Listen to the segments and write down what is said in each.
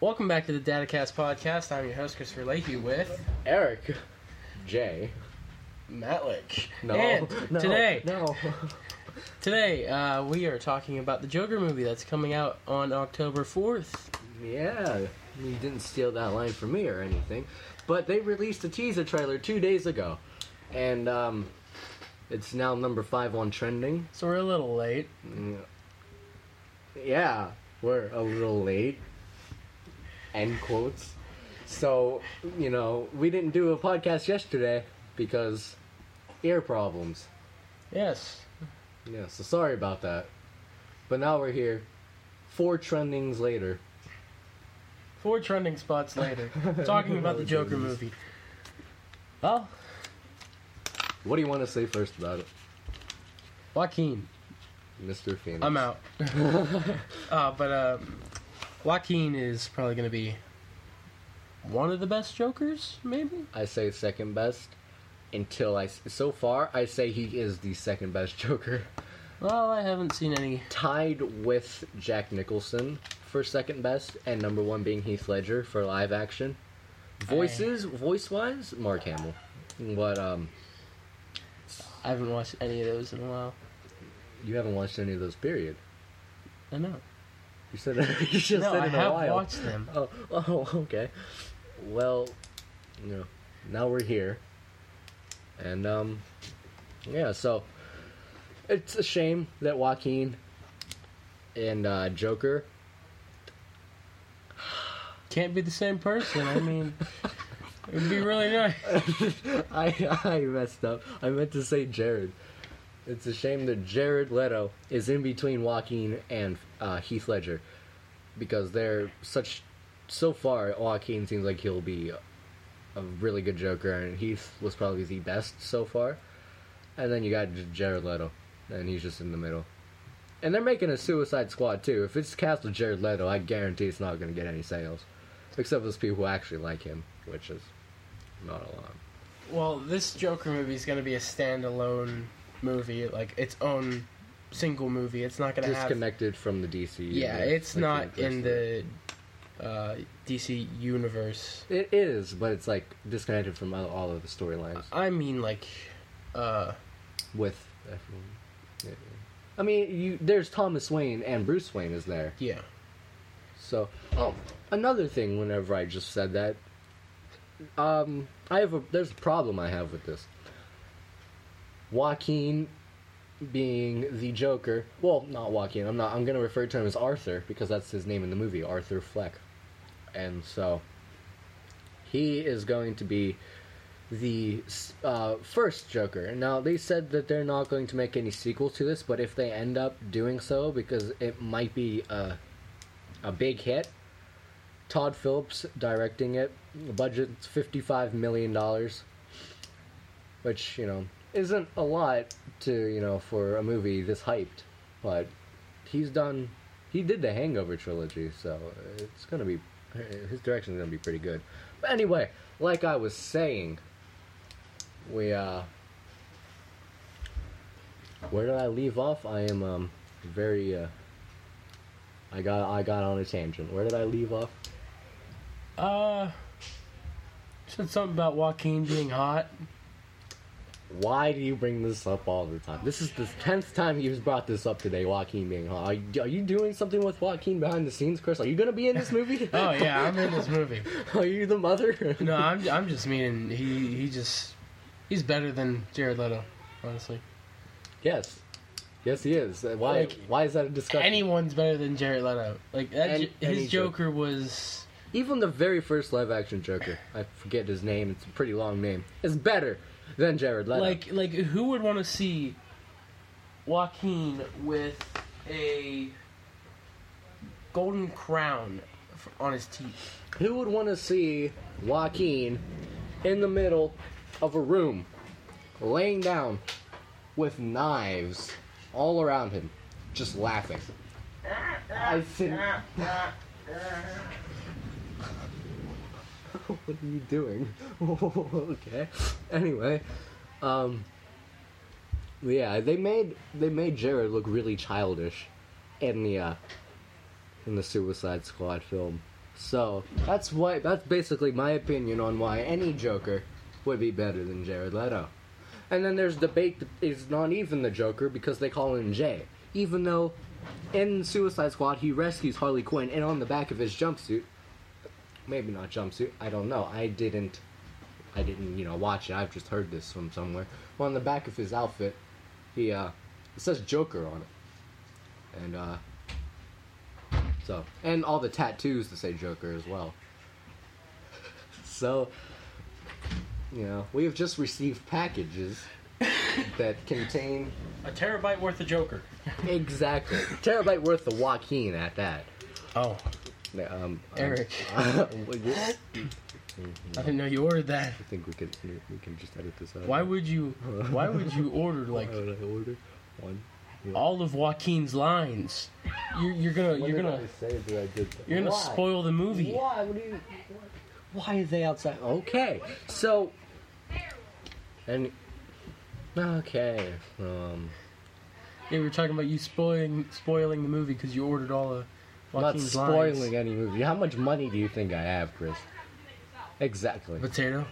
Welcome back to the DataCast podcast. I'm your host, Christopher Leahy, with Eric Jay, Matlick. No, And no, today, no. today uh, we are talking about the Joker movie that's coming out on October 4th. yeah, you didn't steal that line from me or anything, but they released a teaser trailer two days ago, and um, it's now number five on trending. So we're a little late. Yeah, we're a little late. End quotes. So, you know, we didn't do a podcast yesterday because ear problems. Yes. Yeah, so sorry about that. But now we're here, four trendings later. Four trending spots later, talking about the Joker movie. Well, What do you want to say first about it, Joaquin, Mr. Phoenix? I'm out. uh, but uh, Joaquin is probably going to be one of the best Jokers, maybe? I say second best. Until I, so far, I say he is the second best Joker, Well, I haven't seen any. tied with Jack Nicholson for second best, and number one being Heath Ledger for live action. Voices, voice wise, Mark Hamill. But um, I haven't watched any of those in a while. you haven't watched any of those. Period. I know. You said you just no, said I in have a while. watched them. Oh, oh, okay. Well, you know, now we're here, and um, yeah. So it's a shame that Joaquin and uh, Joker. Can't be the same person. I mean, it would be really nice. I I messed up. I meant to say Jared. It's a shame that Jared Leto is in between Joaquin and uh, Heath Ledger because they're such. So far, Joaquin seems like he'll be a really good Joker, and Heath was probably the best so far. And then you got Jared Leto, and he's just in the middle. And they're making a Suicide Squad too. If it's cast with Jared Leto, I guarantee it's not going to get any sales, except for those people who actually like him, which is not a lot. Well, this Joker movie is going to be a standalone movie, like its own single movie. It's not going to have. Disconnected from the DC. Yeah, universe, it's like not in the uh, DC universe. It is, but it's like disconnected from all, all of the storylines I mean, like, uh, with. everyone. Yeah. I mean, you there's Thomas Wayne and Bruce Wayne is there. yeah. So, oh, another thing. Whenever I just said that, um, I have a there's a problem I have with this. Joaquin being the Joker. Well, not Joaquin. I'm not. I'm gonna refer to him as Arthur because that's his name in the movie, Arthur Fleck. And so, he is going to be the uh, first Joker. Now they said that they're not going to make any sequel to this, but if they end up doing so, because it might be a a big hit. Todd Phillips directing it. The budget's fifty-five million dollars, which you know isn't a lot to you know for a movie this hyped, but he's done. He did the Hangover trilogy, so it's gonna be his direction's gonna be pretty good. But anyway, like I was saying, we uh, where did I leave off? I am um very uh. I got I got on a tangent. Where did I leave off? Uh, said something about Joaquin being hot. Why do you bring this up all the time? This is the tenth time you've brought this up today, Joaquin being hot. Are you, are you doing something with Joaquin behind the scenes, Chris? Are you gonna be in this movie? Oh yeah, I'm in this movie. are you the mother? No, I'm I'm just meaning he he just he's better than Jared Leto, honestly. yes, yes, he is. Uh, Why? Like, why is that a discussion? Anyone's better than Jared Leto. Like that, Any- J- any his Joker was Even the very first live-action Joker, I forget his name. It's a pretty long name. Is better than Jared Leto. like like who would want to see Joaquin with a golden crown on his teeth? Who would want to see Joaquin in the middle of a room, laying down with knives all around him, just laughing? I think. What are you doing? okay. Anyway, um, yeah, they made they made Jared look really childish in the uh, in the Suicide Squad film. So that's why that's basically my opinion on why any Joker would be better than Jared Leto. And then there's debate that is not even the Joker because they call him Jay, even though in Suicide Squad he rescues Harley Quinn and on the back of his jumpsuit, maybe not jumpsuit, I don't know, I didn't, I didn't you know watch it. I've just heard this from somewhere. Well, on the back of his outfit, he uh, it says Joker on it, and uh. So, and all the tattoos to say Joker as well. So, you know, we have just received packages that contain A terabyte worth of Joker. exactly terabyte worth of Joaquin at that. Oh, Um, um, Eric. you- I didn't know you ordered that. I think we can we can just edit this out. Why would you? Why would you order like Why would I order one? all of Joaquin's lines? You're, you're gonna When you're gonna say that I did that? you're gonna Why? spoil the movie. Why? What you? Why are they outside? Okay, so. And. Okay. Um. Yeah, we were talking about you spoiling spoiling the movie because you ordered all of I'm not Joaquin's spoiling lines. any movie. How much money do you think I have, Chris? Exactly. Potato.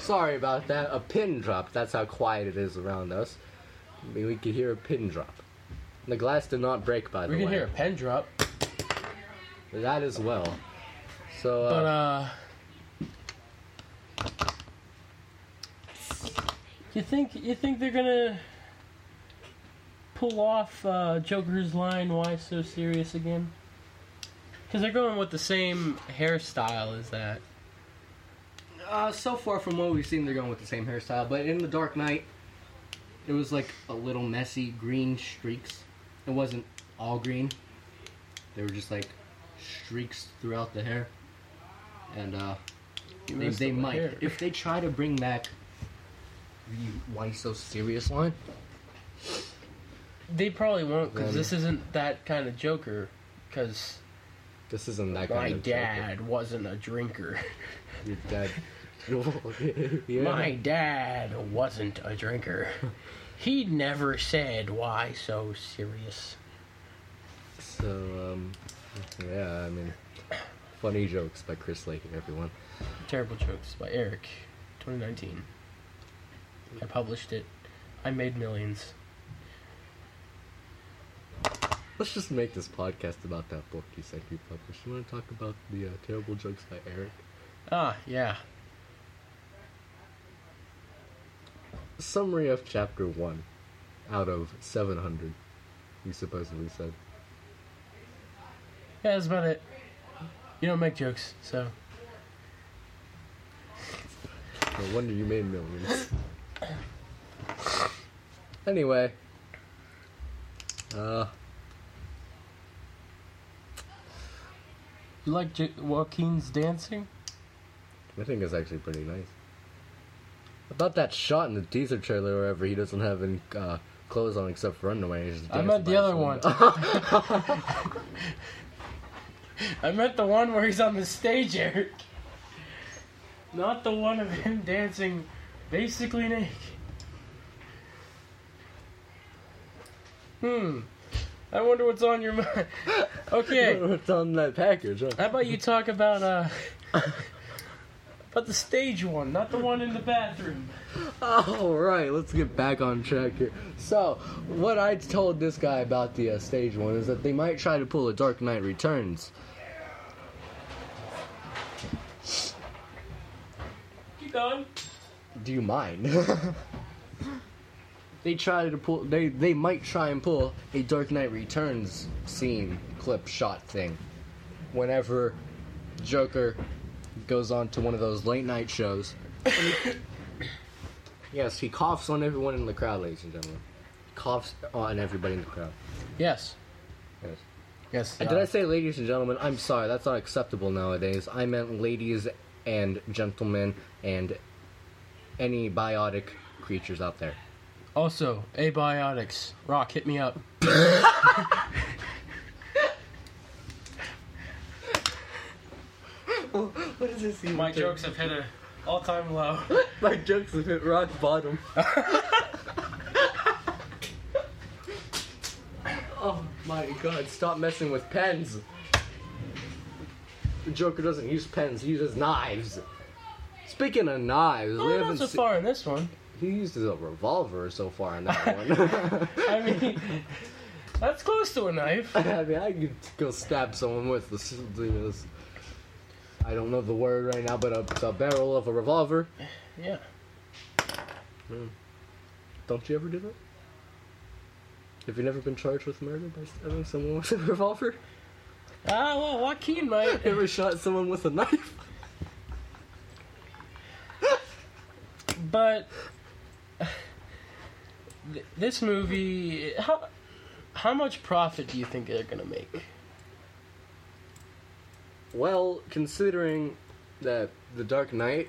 Sorry about that. A pin drop. That's how quiet it is around us. I mean, we could hear a pin drop. The glass did not break, by the way. We way. can hear a pen drop, That as well. So, uh, but uh. You think you think they're gonna pull off uh, Joker's line? Why so serious again? Because they're going with the same hairstyle as that. uh, so far from what we've seen, they're going with the same hairstyle. But in The Dark Knight, it was like a little messy green streaks. It wasn't all green. They were just like streaks throughout the hair. And uh, they, they might. hair. If they try to bring back the why so serious line, They probably won't because this isn't that kind of Joker. Because this isn't that my kind of Joker. My dad wasn't a drinker. Your dad. yeah. My dad wasn't a drinker. He never said why so serious. So, um, yeah, I mean, funny jokes by Chris Lake and everyone. Terrible jokes by Eric, 2019. I published it. I made millions. Let's just make this podcast about that book you said you published. You want to talk about the uh, terrible jokes by Eric? Ah, yeah. Summary of chapter one, out of seven hundred. You supposedly said. Yeah, that's about it. You don't make jokes, so. No wonder you made millions. anyway, uh, You like J- Joaquin's dancing? I think it's actually pretty nice. About that shot in the teaser trailer, wherever he doesn't have any uh, clothes on except for underwear. I meant the other one. I meant the one where he's on the stage, Eric. Not the one of him dancing basically naked. Hmm. I wonder what's on your mind. Okay. What's on that package? Huh? How about you talk about uh about the stage one, not the one in the bathroom. All right, let's get back on track here. So, what I told this guy about the uh, stage one is that they might try to pull a Dark Knight Returns. Keep going. Do you mind? they try to pull. They they might try and pull a Dark Knight Returns scene, clip, shot thing. Whenever Joker goes on to one of those late night shows. yes, he coughs on everyone in the crowd, ladies and gentlemen. Coughs on everybody in the crowd. Yes. Yes. Yes. Uh, did I say ladies and gentlemen? I'm sorry, that's not acceptable nowadays. I meant ladies and gentlemen and any biotic creatures out there. Also, abiotics. Rock, hit me up. What does this My jokes have hit a all-time low. My jokes have hit rock bottom. oh, My god, stop messing with pens. The Joker doesn't use pens, he uses knives. Speaking of knives, we Oh, haven't not so se- far in this one. He used a revolver so far in that one. I mean, that's close to a knife. I mean, I could go stab someone with the, s- the s- I don't know the word right now, but a, a barrel of a revolver. Yeah. Don't you ever do that? Have you never been charged with murder by stabbing someone with a revolver? Ah, well, Joaquin might. Ever shot someone with a knife? But th- this movie, how how much profit do you think they're gonna make? Well, considering that The Dark Knight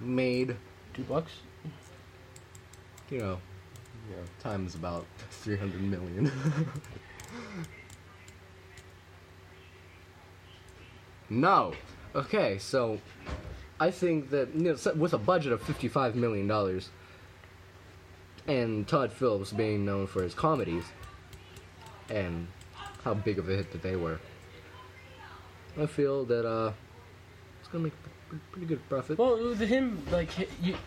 made, Two bucks? you know, you know times about 300 million. no. Okay, so I think that you know, with a budget of 55 million dollars and Todd Phillips being known for his comedies and how big of a hit that they were. I feel that uh it's going to make a pretty, good profit. Well, with him like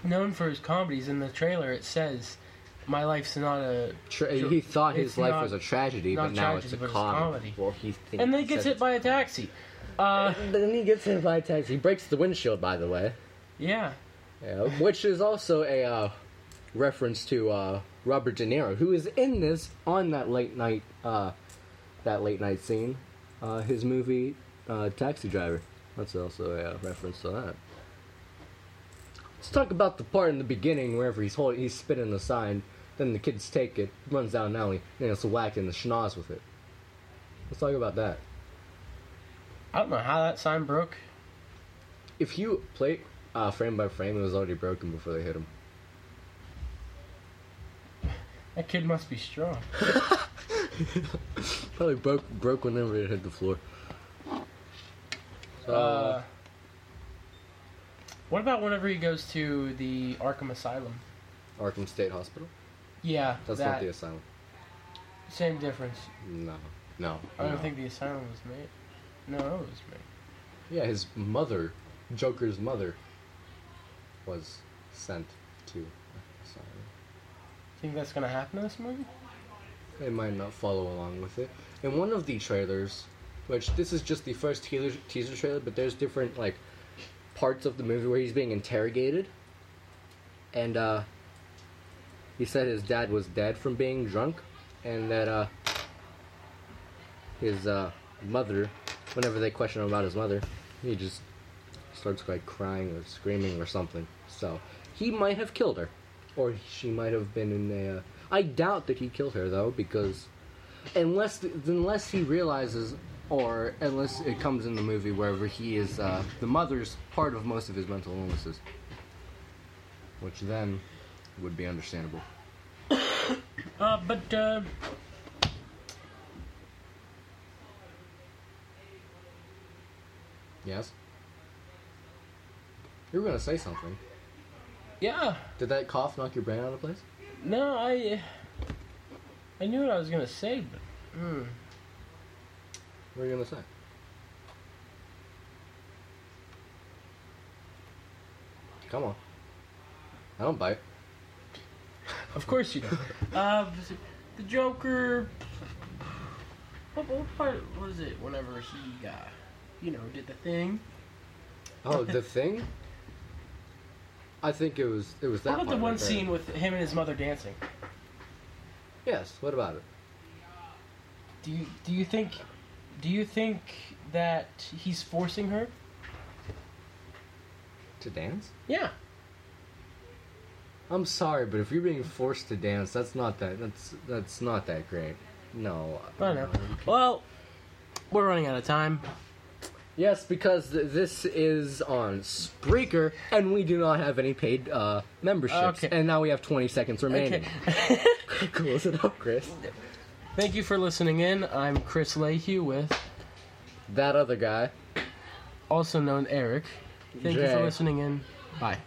known for his comedies in the trailer, it says, "My life's not a." Tra- he thought his life not- was a tragedy, but now tragedy, it's a comedy. Well, he thinks And then he gets hit by a taxi. Uh, then he gets hit by a taxi. He breaks the windshield, by the way. yeah. Yeah, which is also a uh, reference to uh, Robert De Niro, who is in this on that late night, uh, that late night scene, uh, his movie uh, Taxi Driver. That's also a uh, reference to that. Let's talk about the part in the beginning wherever he's holding, he's spinning the sign. Then the kids take it, runs down an alley, and it's whacking the schnoz with it. Let's talk about that. I don't know how that sign broke. If you play uh, frame by frame, it was already broken before they hit him. That kid must be strong. Probably broke broke whenever it hit the floor. So, Uh, what about whenever he goes to the Arkham Asylum? Arkham State Hospital. Yeah, That's that not the asylum. same difference. No, no. I don't no. think the asylum was made. No, it was made. Yeah, his mother, Joker's mother, was sent to asylum. Think that's gonna happen in this movie? They might not follow along with it. In one of the trailers, which this is just the first teaser, teaser trailer, but there's different like parts of the movie where he's being interrogated, and uh, he said his dad was dead from being drunk, and that uh, his uh, mother, whenever they question him about his mother, he just starts like crying or screaming or something. So he might have killed her, or she might have been in a. Uh, I doubt that he killed her though, because unless unless he realizes, or unless it comes in the movie wherever he is, uh, the mother's part of most of his mental illnesses, which then would be understandable. Uh, but uh, Yes. You were gonna say something. Yeah, Did that cough knock your brain out of place? no, I I knew what I was gonna say, but hmm. What are you gonna say? Come on. I don't bite. of course you don't. uh, the Joker. What, what part was it? Whenever he, uh, you know, did the thing. Oh, the thing? I think it was it was that. What about the one right scene with him and his mother dancing? Yes. What about it? Do you do you think do you think that he's forcing her? To dance? Yeah. I'm sorry, but if you're being forced to dance, that's not that. That's that's not that great. No. I know. Well, we're running out of time. Yes, because th- this is on Spreaker, and we do not have any paid uh, memberships. Okay. And now we have 20 seconds remaining. Okay. Close it up, Chris. Thank you for listening in. I'm Chris Lehue with, That other guy. also known Eric. Thank you for listening in. Bye.